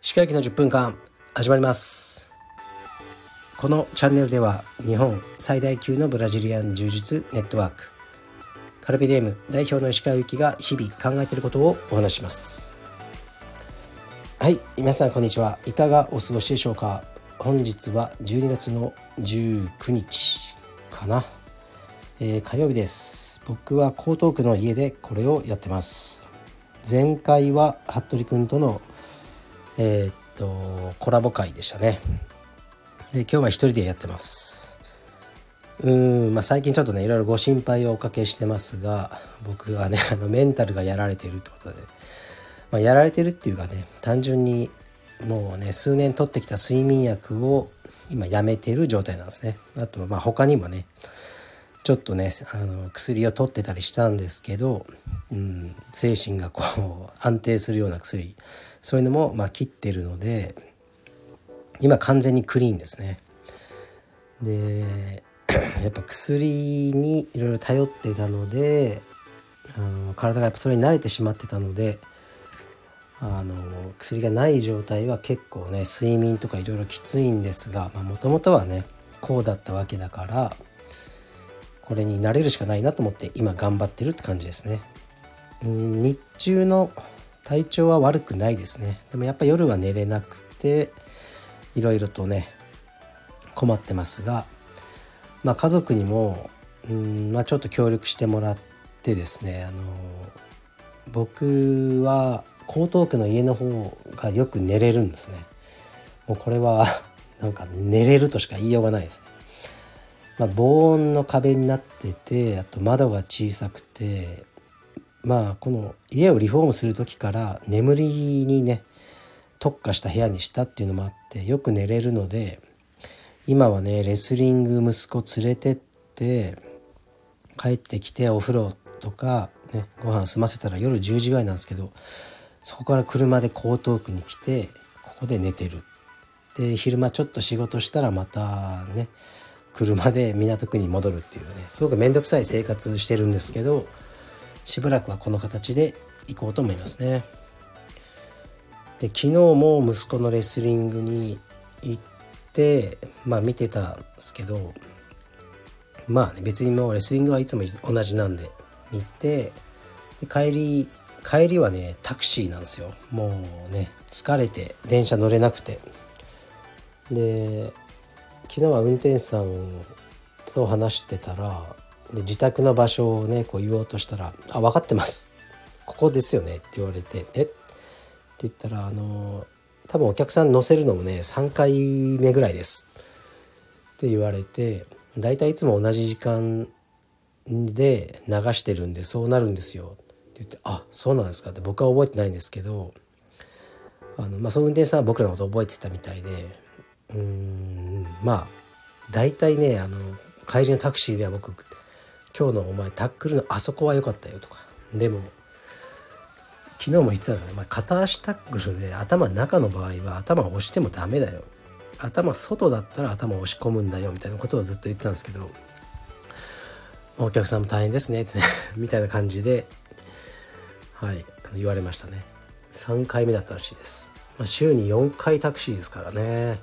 歯科医の10分間始まります。このチャンネルでは日本最大級のブラジリアン柔術ネットワークカルビディエム代表の石川由紀が日々考えていることをお話します。はい皆さんこんにちは。いかがお過ごしでしょうか？本日は12月の19日かな、えー、火曜日です。僕は江東区の家でこれをやってます。前回は服部君とのえー、っとコラボ会でしたね。で今日は一人でやってます。うんまあ最近ちょっとねいろいろご心配をおかけしてますが僕はねあのメンタルがやられてるってことで、まあ、やられてるっていうかね単純にもうね数年取ってきた睡眠薬を今やめてる状態なんですね。あとまあ他にもねちょっとねあの薬を取ってたりしたんですけど、うん、精神がこう安定するような薬そういうのもまあ切ってるので今完全にクリーンですね。で やっぱ薬にいろいろ頼ってたのであの体がやっぱそれに慣れてしまってたのであの薬がない状態は結構ね睡眠とかいろいろきついんですがもともとはねこうだったわけだからこれに慣れるしかないなと思って今頑張ってるって感じですね。うん日中の体調は悪くないですね。でもやっぱ夜は寝れなくていろいろとね困ってますが、まあ、家族にもうん、まあ、ちょっと協力してもらってですねあの僕は江東区の家の方がよく寝れるんですねもうこれはなんか寝れるとしか言いようがないですね、まあ、防音の壁になっててあと窓が小さくてまあこの家をリフォームする時から眠りにね特化した部屋にしたっていうのもあってよく寝れるので今はねレスリング息子連れてって帰ってきてお風呂とか、ね、ご飯済ませたら夜10時ぐらいなんですけどそこから車で江東区に来てここで寝てる。で昼間ちょっと仕事したらまたね車で港区に戻るっていうねすごく面倒くさい生活してるんですけどしばらくはこの形で行こうと思いますね。で昨日も息子のレスリングに行ってまあ見てたんですけどまあね別にもうレスリングはいつも同じなんで見てで帰り帰りはねタクシーなんですよもうね疲れて電車乗れなくてで昨日は運転手さんと話してたらで自宅の場所をねこう言おうとしたら「あ分かってます。ここですよね」って言われて「え？っ?」って言ったらあの多分お客さん乗せるのもね3回目ぐらいです。って言われてだいたいいつも同じ時間で流してるんでそうなるんですよ。って言って「あそうなんですか」って僕は覚えてないんですけどあの、まあ、その運転手さんは僕らのこと覚えてたみたいでうんまあ大体ねあの帰りのタクシーでは僕「今日のお前タックルのあそこは良かったよ」とか。でも昨日も言ってたのね、まあ、片足タックルで頭中の場合は頭を押してもダメだよ。頭外だったら頭を押し込むんだよみたいなことをずっと言ってたんですけどお客さんも大変ですねってね みたいな感じではい言われましたね。3回目だったらしいです、まあ、週に4回タクシーですからね。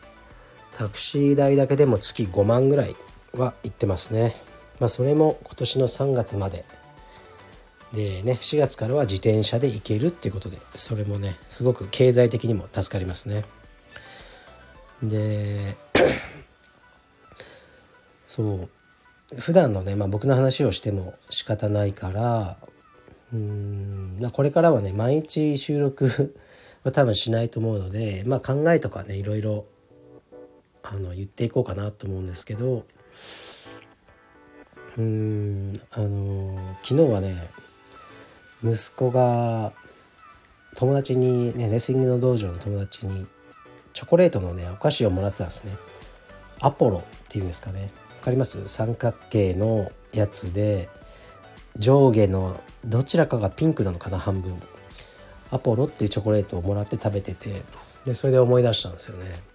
タクシー代だけでも月5万ぐらいは行ってますね。まあそれも今年の3月まで。でね4月からは自転車で行けるっていうことでそれもねすごく経済的にも助かりますね。で そう。普段のね、まあ、僕の話をしても仕方ないからうんまあこれからはね毎日収録は多分しないと思うので、まあ、考えとかねいろいろあの言っていこうかなと思うんですけどうーんあの昨日はね息子が友達にねレスリングの道場の友達にチョコレートのねお菓子をもらってたんですね。アポロっていうんですかね。わかります？三角形のやつで上下のどちらかがピンクなのかな半分。アポロっていうチョコレートをもらって食べててでそれで思い出したんですよね。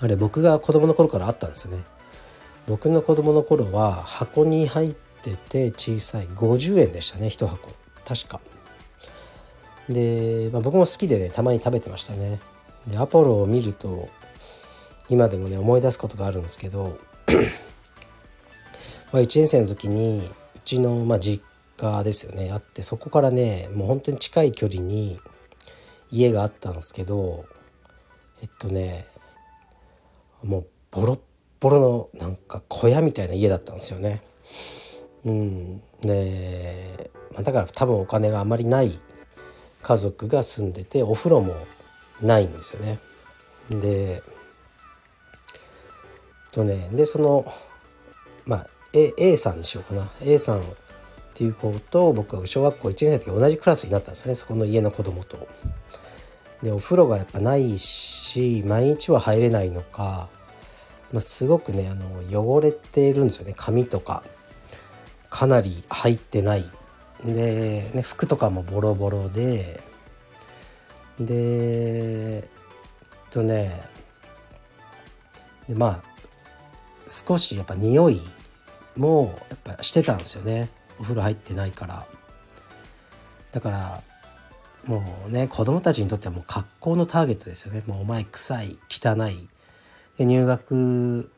あれ僕が子供の頃からあったんですよね。僕の子供の頃は箱に入ってて小さい50円でしたね1箱。確か。で、まあ、僕も好きでねたまに食べてましたね。でアポロを見ると今でもね思い出すことがあるんですけど まあ1年生の時にうちのまあ実家ですよねあってそこからねもう本当に近い距離に家があったんですけどえっとねもうボロッボロのなんか小屋みたいな家だったんですよね。うん、でだから多分お金があまりない家族が住んでてお風呂もないんですよね。でとねでそのまあ A, A さんにしようかな A さんっていう子と僕は小学校1年生の時同じクラスになったんですねそこの家の子供と。でお風呂がやっぱないし毎日は入れないのか、まあ、すごくねあの汚れてるんですよね。髪とか。かなり入ってない。で、ね、服とかもボロボロで。でえっとねでまあ少しやっぱ匂いもやっぱしてたんですよね。お風呂入ってないから。だからもうね子供たちにとってはもう格好のターゲットですよね。もうお前臭い汚い。で入学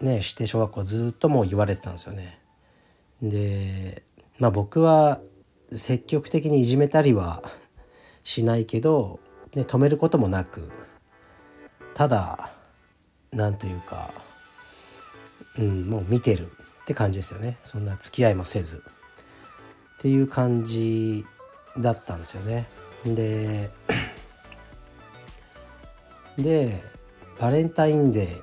ねして小学校ずっともう言われてたんですよね。でまあ僕は積極的にいじめたりは しないけど、ね、止めることもなく。ただなんというか、うん、もう見てるって感じですよね。そんな付き合いもせず。っていう感じだったんですよね。で でバレンタインデーっ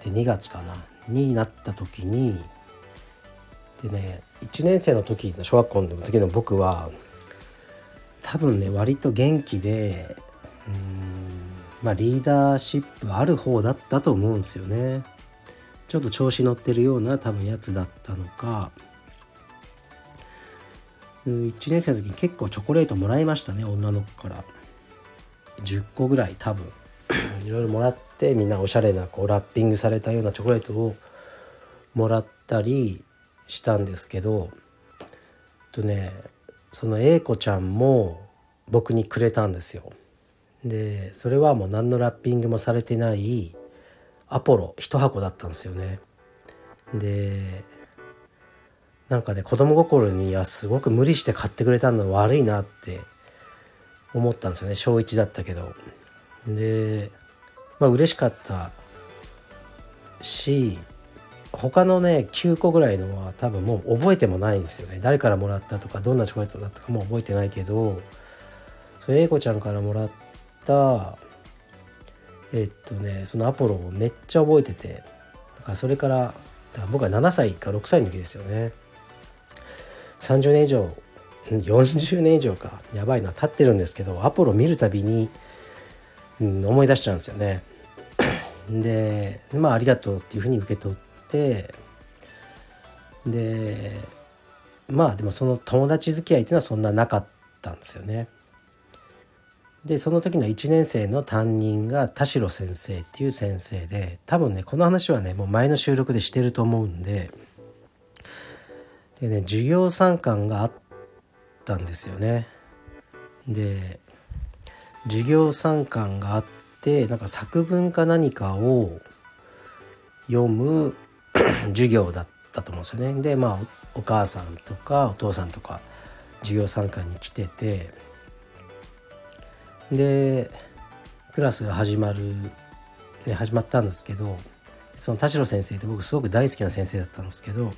て2月かなになった時にでね1年生の時の小学校の時の僕は多分ね割と元気でうんまあリーダーシップある方だったと思うんですよね。ちょっと調子乗ってるような多分やつだったのか1年生の時に結構チョコレートもらいましたね女の子から10個ぐらい多分 いろいろもらってみんなおしゃれなこうラッピングされたようなチョコレートをもらったりしたんですけどとねその A 子ちゃんも僕にくれたんですよ。でそれはもう何のラッピングもされてないアポロ1箱だったんですよね。でなんかね子供心にはすごく無理して買ってくれたの悪いなって思ったんですよね。小1だったけど。でまあ嬉しかったし他のね9個ぐらいのは多分もう覚えてもないんですよね。誰からもらったとかどんなチョコレートだったかも覚えてないけどそれ英子ちゃんからもらったえっとねそのアポロをめっちゃ覚えててだからそれからだから僕は7歳か6歳の時ですよね。30年以上40年以上かやばいな経ってるんですけどアポロ見るたびに、うん、思い出しちゃうんですよね。でまあありがとうっていうふうに受け取ってでまあでもその友達付き合いっていうのはそんななかったんですよね。でその時の1年生の担任が田代先生っていう先生で多分ねこの話はねもう前の収録でしてると思うんででね授業参観があったんですよね。で授業参観があってなんか作文か何かを読む 授業だったと思うんですよね。でまあお母さんとかお父さんとか授業参観に来ててでクラスが始まる、ね、始まったんですけどその田代先生って僕すごく大好きな先生だったんですけど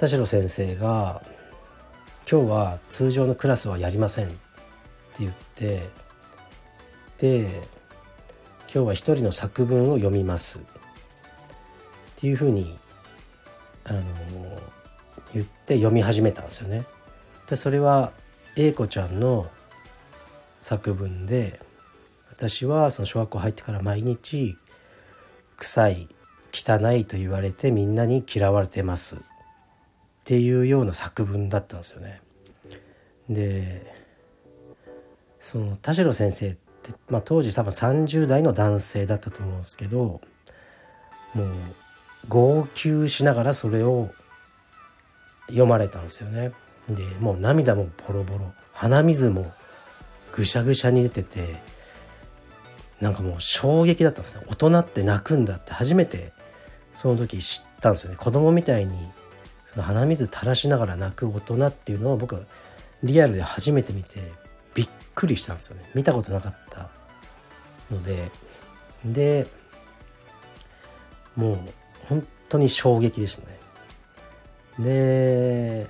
田代先生が「今日は通常のクラスはやりません」って言ってで「今日は一人の作文を読みます」っていうふうにあの言って読み始めたんですよね。でそれは英子ちゃんの作文で私はその小学校入ってから毎日臭い汚いと言われてみんなに嫌われてますっていうような作文だったんですよね。でその田代先生って、まあ、当時多分30代の男性だったと思うんですけどもう号泣しながらそれを読まれたんですよね。でもう涙もボロボロ鼻水もぐしゃぐしゃに出ててなんかもう衝撃だったんですね大人って泣くんだって初めてその時知ったんですよね子供みたいにその鼻水垂らしながら泣く大人っていうのを僕はリアルで初めて見てびっくりしたんですよね。見たことなかったので。でもう本当に衝撃でしたね。で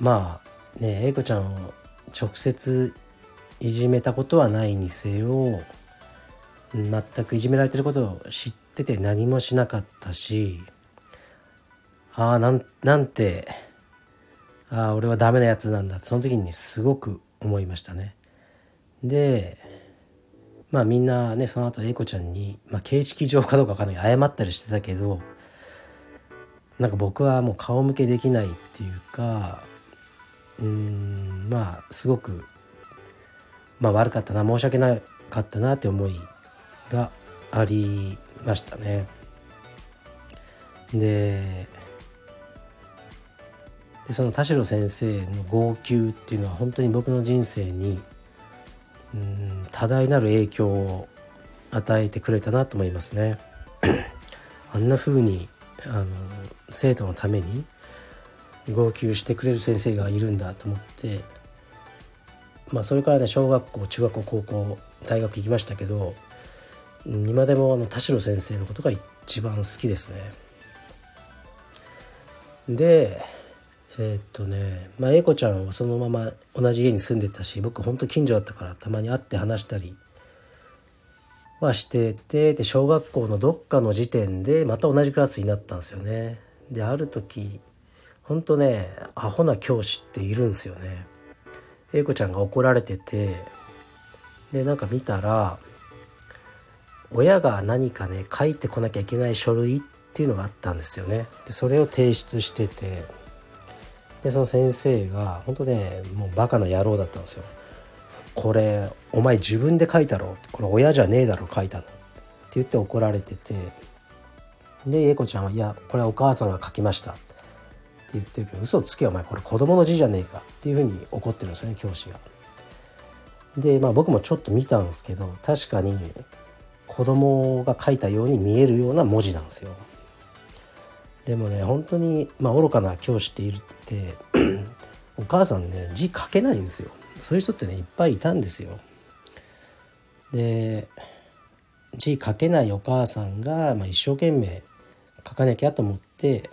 まあね英子ちゃんを直接いじめたことはないにせよ全くいじめられてることを知ってて何もしなかったしああなんなんてああ俺はダメなやつなんだその時にすごく思いましたね。でまあみんなねその後英子ちゃんに、まあ、形式上かどうかわかんない謝ったりしてたけどなんか僕はもう顔向けできないっていうかうんまあすごくまあ悪かったな申し訳なかったなって思いがありましたね。ででその田代先生の号泣っていうのは本当に僕の人生にうん多大なる影響を与えてくれたなと思いますね。あんな風にあの生徒のために号泣してくれる先生がいるんだと思ってまあそれからね小学校中学校高校大学行きましたけど今でもあの田代先生のことが一番好きですね。でえー、っとねまあ英子ちゃんはそのまま同じ家に住んでたし僕ほんと近所だったからたまに会って話したりはしててで小学校のどっかの時点でまた同じクラスになったんですよね。である時ほんとねアホな教師っているんですよね。英子ちゃんが怒られててでなんか見たら親が何かね書いてこなきゃいけない書類っていうのがあったんですよね。でそれを提出しててでその先生が本当ねもうバカな野郎だったんですよ。これお前自分で書いたろ？これ親じゃねえだろ書いたのって言って怒られててで英子ちゃんは「いやこれはお母さんが書きました」って言ってるけど嘘つけお前これ子供の字じゃねえかっていうふうに怒ってるんですよね教師が。でまあ僕もちょっと見たんですけど確かに子供が書いたように見えるような文字なんですよ。でもね本当にまあ愚かな教師っているって お母さんね字書けないんですよ。そういう人ってねいっぱいいたんですよ。で字書けないお母さんが、まあ、一生懸命書かなきゃと思って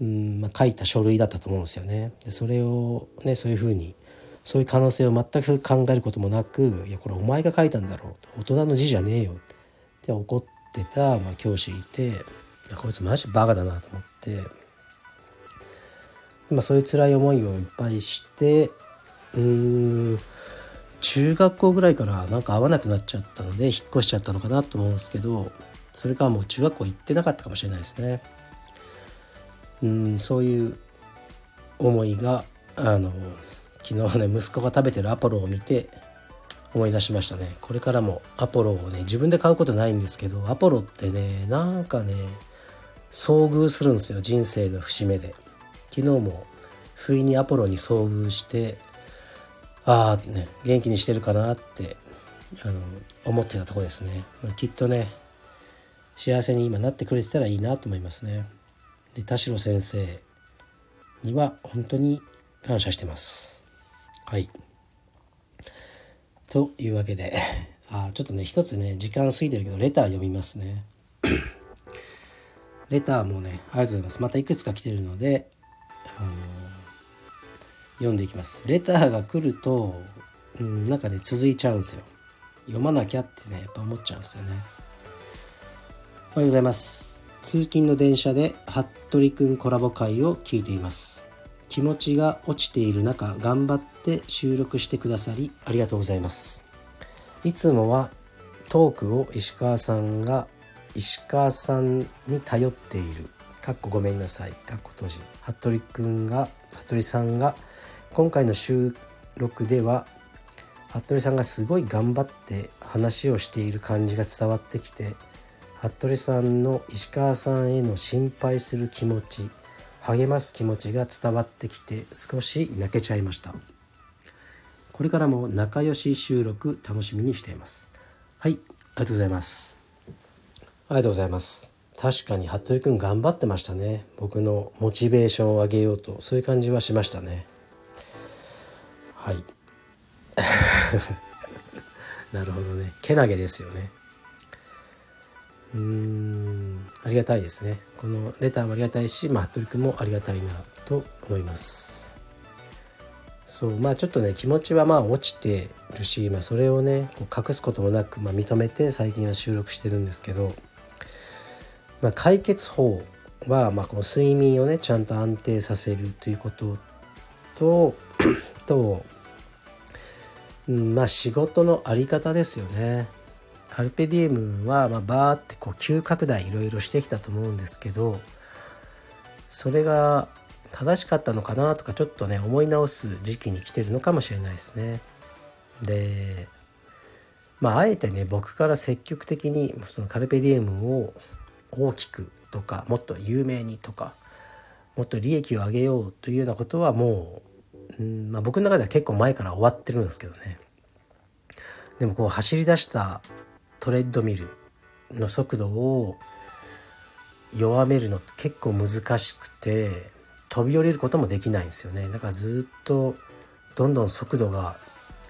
うん、まあ、書いた書類だったと思うんですよね。でそれをねそういうふうにそういう可能性を全く考えることもなく「いやこれお前が書いたんだろう」大人の字じゃねえよ」って怒ってた、まあ、教師いてこいつマジバカだなと思って、まあ、そういう辛い思いをいっぱいしてうーん中学校ぐらいからなんか会わなくなっちゃったので引っ越しちゃったのかなと思うんですけどそれからもう中学校行ってなかったかもしれないですね。うんそういう思いがあの昨日ね息子が食べてるアポロを見て思い出しましたねこれからもアポロをね自分で買うことないんですけどアポロってねなんかね遭遇するんですよ人生の節目で。昨日も不意にアポロに遭遇してああね元気にしてるかなってあの思ってたとこですね。きっとね幸せに今なってくれてたらいいなと思いますね。で田代先生には本当に感謝してます。はい。というわけで あちょっとね一つね時間過ぎてるけどレター読みますね。レターもねありがとうございます。またいくつか来てるのであの読んでいきます。レターが来ると、うん、なんかね続いちゃうんですよ。読まなきゃってねやっぱ思っちゃうんですよね。おはようございます。通勤の電車で服部くんコラボ会を聞いています。気持ちが落ちている中頑張って収録してくださりありがとうございます。いつもはトークを石川さんが石川さんに頼っている。かっこごめんなさい。かっこ閉じ服部くんが服部さんが今回の収録では服部さんがすごい頑張って話をしている感じが伝わってきて服部さんの石川さんへの心配する気持ち励ます気持ちが伝わってきて少し泣けちゃいました。これからも仲良し収録楽しみにしています。はいありがとうございます。ありがとうございます。確かに服部くん頑張ってましたね。僕のモチベーションを上げようと。そういう感じはしましたね。はい。なるほどね。けなげですよね。うーん。ありがたいですね。このレターもありがたいし、まあ、服部君もありがたいなと思います。そう。まあちょっとね気持ちはまあ落ちてるし、まあ、それをね隠すこともなく、まあ、認めて最近は収録してるんですけど、まあ、解決法は、まあ、この睡眠をねちゃんと安定させるということと と、まあ仕事の在り方ですよねカルペディエムは、まあ、バーってこう急拡大いろいろしてきたと思うんですけどそれが正しかったのかなとかちょっとね思い直す時期に来てるのかもしれないですね。でまああえてね僕から積極的にそのカルペディエムを大きくとかもっと有名にとかもっと利益を上げようというようなことはもう、うんまあ、僕の中では結構前から終わってるんですけどね。でもこう走り出したトレッドミルの速度を弱めるのって結構難しくて飛び降りることもできないんですよね。だからずっとどんどん速度が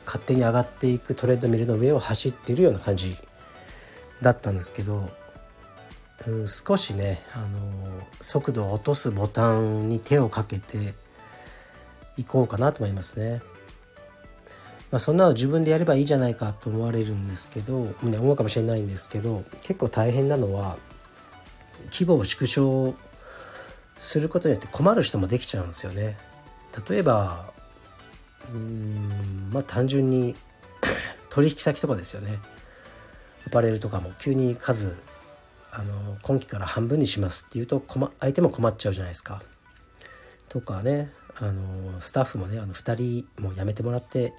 勝手に上がっていくトレッドミルの上を走っているような感じだったんですけど、少しね、あの速度を落とすボタンに手をかけていこうかなと思いますね。まあ、そんなの自分でやればいいじゃないかと思われるんですけど、ね、思うかもしれないんですけど結構大変なのは規模を縮小することによって困る人もできちゃうんですよね。例えばうんまあ単純に 取引先とかですよねアパレルとかも急に数あの今期から半分にしますっていうと困相手も困っちゃうじゃないですか。とかねあのスタッフもねあの2人も辞めてもらって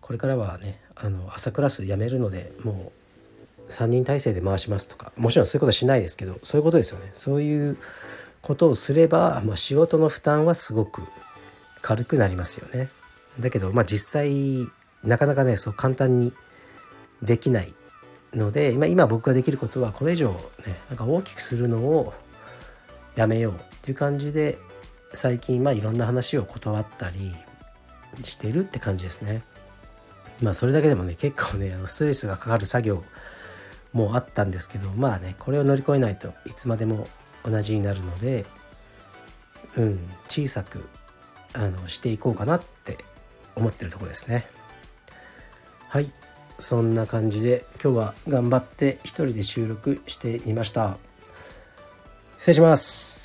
これからはねあの朝クラスやめるのでもう3人体制で回しますとかもちろんそういうことはしないですけどそういうことですよねそういうことをすれば、まあ、仕事の負担はすごく軽くなりますよねだけどまあ実際なかなかねそう簡単にできないので今今僕ができることはこれ以上ねなんか大きくするのをやめようっていう感じで最近まあいろんな話を断ったりしてるって感じですね。まあそれだけでもね結構ねストレスがかかる作業もあったんですけどまあねこれを乗り越えないといつまでも同じになるのでうん小さくあのしていこうかなって思ってるとこですねはいそんな感じで今日は頑張って一人で収録してみました。失礼します。